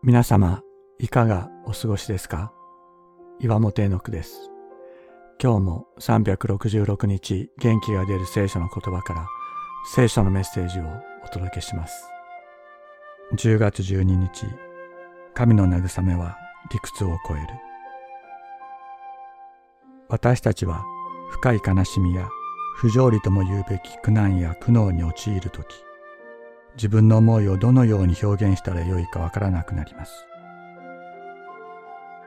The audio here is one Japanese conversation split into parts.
皆様、いかがお過ごしですか？岩本絵の句です。今日も366日元気が出る聖書の言葉から聖書のメッセージをお届けします。10月12日、神の慰めは理屈を超える。私たちは深い悲しみや不条理とも言うべき苦難や苦悩に陥るとき、自分の思いをどのように表現したらよいかわからなくなります。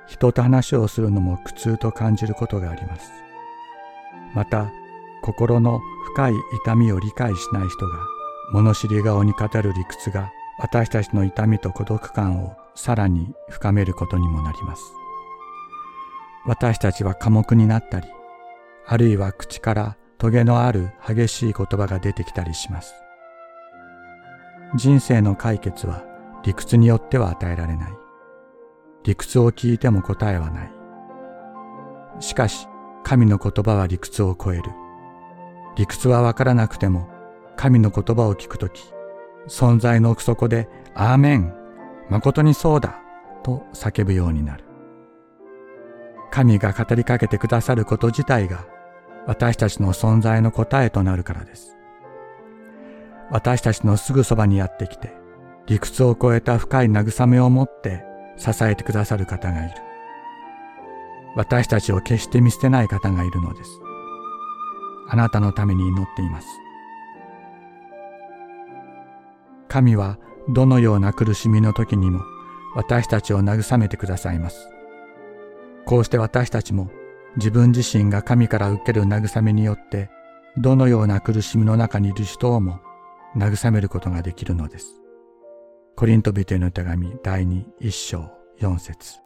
人と話をするのも苦痛と感じることがあります。また、心の深い痛みを理解しない人が物知り顔に語る理屈が私たちの痛みと孤独感をさらに深めることにもなります。私たちは寡黙になったり、あるいは口からトゲのある激しい言葉が出てきたりします。人生の解決は理屈によっては与えられない。理屈を聞いても答えはない。しかし、神の言葉は理屈を超える。理屈はわからなくても、神の言葉を聞くとき、存在の奥底で、アーメン、誠にそうだ、と叫ぶようになる。神が語りかけてくださること自体が、私たちの存在の答えとなるからです。私たちのすぐそばにやってきて、理屈を超えた深い慰めを持って支えてくださる方がいる。私たちを決して見捨てない方がいるのです。あなたのために祈っています。神はどのような苦しみの時にも私たちを慰めてくださいます。こうして私たちも自分自身が神から受ける慰めによってどのような苦しみの中にいる人をも慰めることができるのです。コリント人への手紙第2一章4節